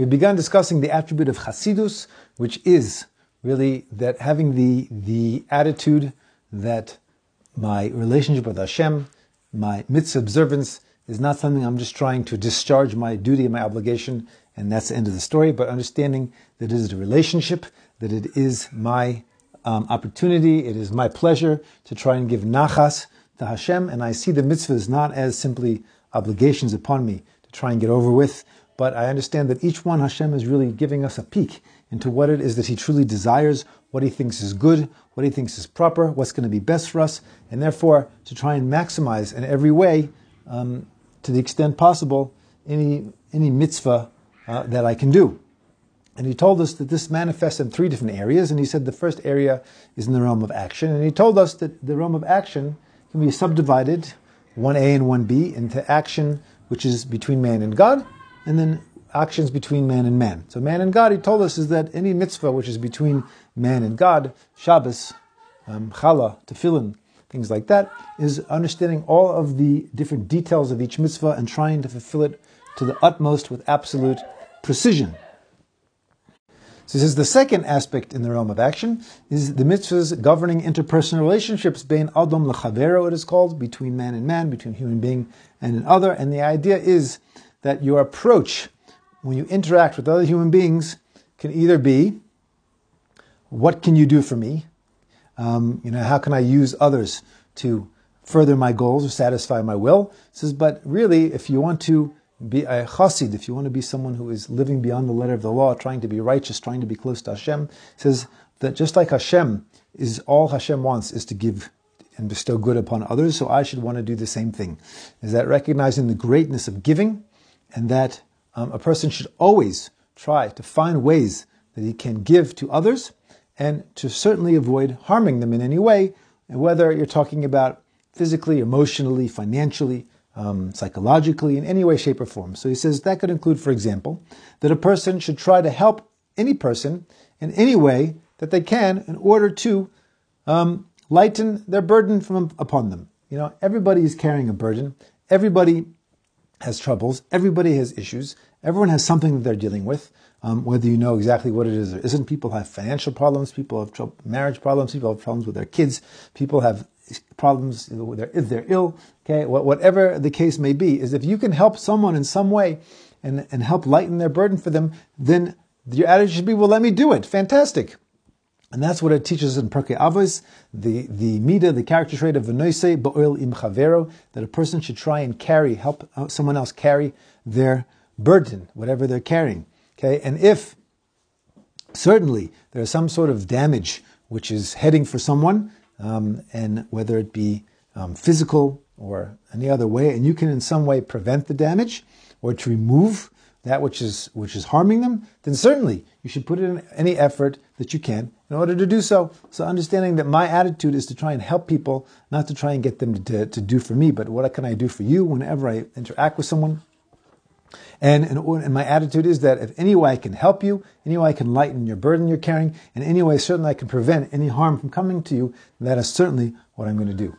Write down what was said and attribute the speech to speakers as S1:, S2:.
S1: We've begun discussing the attribute of Chasidus, which is really that having the, the attitude that my relationship with Hashem, my mitzvah observance, is not something I'm just trying to discharge my duty and my obligation, and that's the end of the story, but understanding that it is a relationship, that it is my um, opportunity, it is my pleasure to try and give nachas to Hashem, and I see the mitzvahs not as simply obligations upon me to try and get over with, but I understand that each one Hashem is really giving us a peek into what it is that He truly desires, what He thinks is good, what He thinks is proper, what's going to be best for us, and therefore to try and maximize in every way, um, to the extent possible, any any mitzvah uh, that I can do. And he told us that this manifests in three different areas. And he said the first area is in the realm of action. And he told us that the realm of action can be subdivided, 1A and 1B, into action which is between man and God, and then actions between man and man. So man and God, he told us, is that any mitzvah which is between man and God, Shabbos, um, Challah, Tefillin, things like that, is understanding all of the different details of each mitzvah and trying to fulfill it to the utmost with absolute precision. So this is the second aspect in the realm of action is the mitzvahs governing interpersonal relationships, bein adam lechavero, it is called, between man and man, between human being and another. And the idea is that your approach when you interact with other human beings can either be, what can you do for me? Um, you know, how can I use others to further my goals or satisfy my will? It says, but really, if you want to be a chassid, if you want to be someone who is living beyond the letter of the law, trying to be righteous, trying to be close to Hashem, says that just like Hashem is all Hashem wants is to give and bestow good upon others, so I should want to do the same thing. Is that recognizing the greatness of giving and that um, a person should always try to find ways that he can give to others and to certainly avoid harming them in any way, whether you're talking about physically, emotionally, financially, um, psychologically, in any way, shape, or form. So he says that could include, for example, that a person should try to help any person in any way that they can in order to um, lighten their burden from upon them. You know, everybody is carrying a burden. Everybody has troubles. Everybody has issues. Everyone has something that they're dealing with. Um, whether you know exactly what it is or isn't, people have financial problems. People have trouble, marriage problems. People have problems with their kids. People have problems if they're ill. Okay, whatever the case may be, is if you can help someone in some way and, and help lighten their burden for them, then your attitude should be, well, let me do it. Fantastic. And that's what it teaches in Pirkei Avos, the, the midah, the character trait of Venoise Ba'oil Im Chavero, that a person should try and carry, help someone else carry their burden, whatever they're carrying. Okay, and if certainly there is some sort of damage which is heading for someone, um, and whether it be um, physical or any other way, and you can in some way prevent the damage or to remove that which is which is harming them, then certainly you should put in any effort that you can in order to do so. So understanding that my attitude is to try and help people, not to try and get them to, to do for me, but what can I do for you whenever I interact with someone? And, and, and, my attitude is that if any way I can help you, any way I can lighten your burden you're carrying, in any way certainly I can prevent any harm from coming to you, that is certainly what I'm going to do.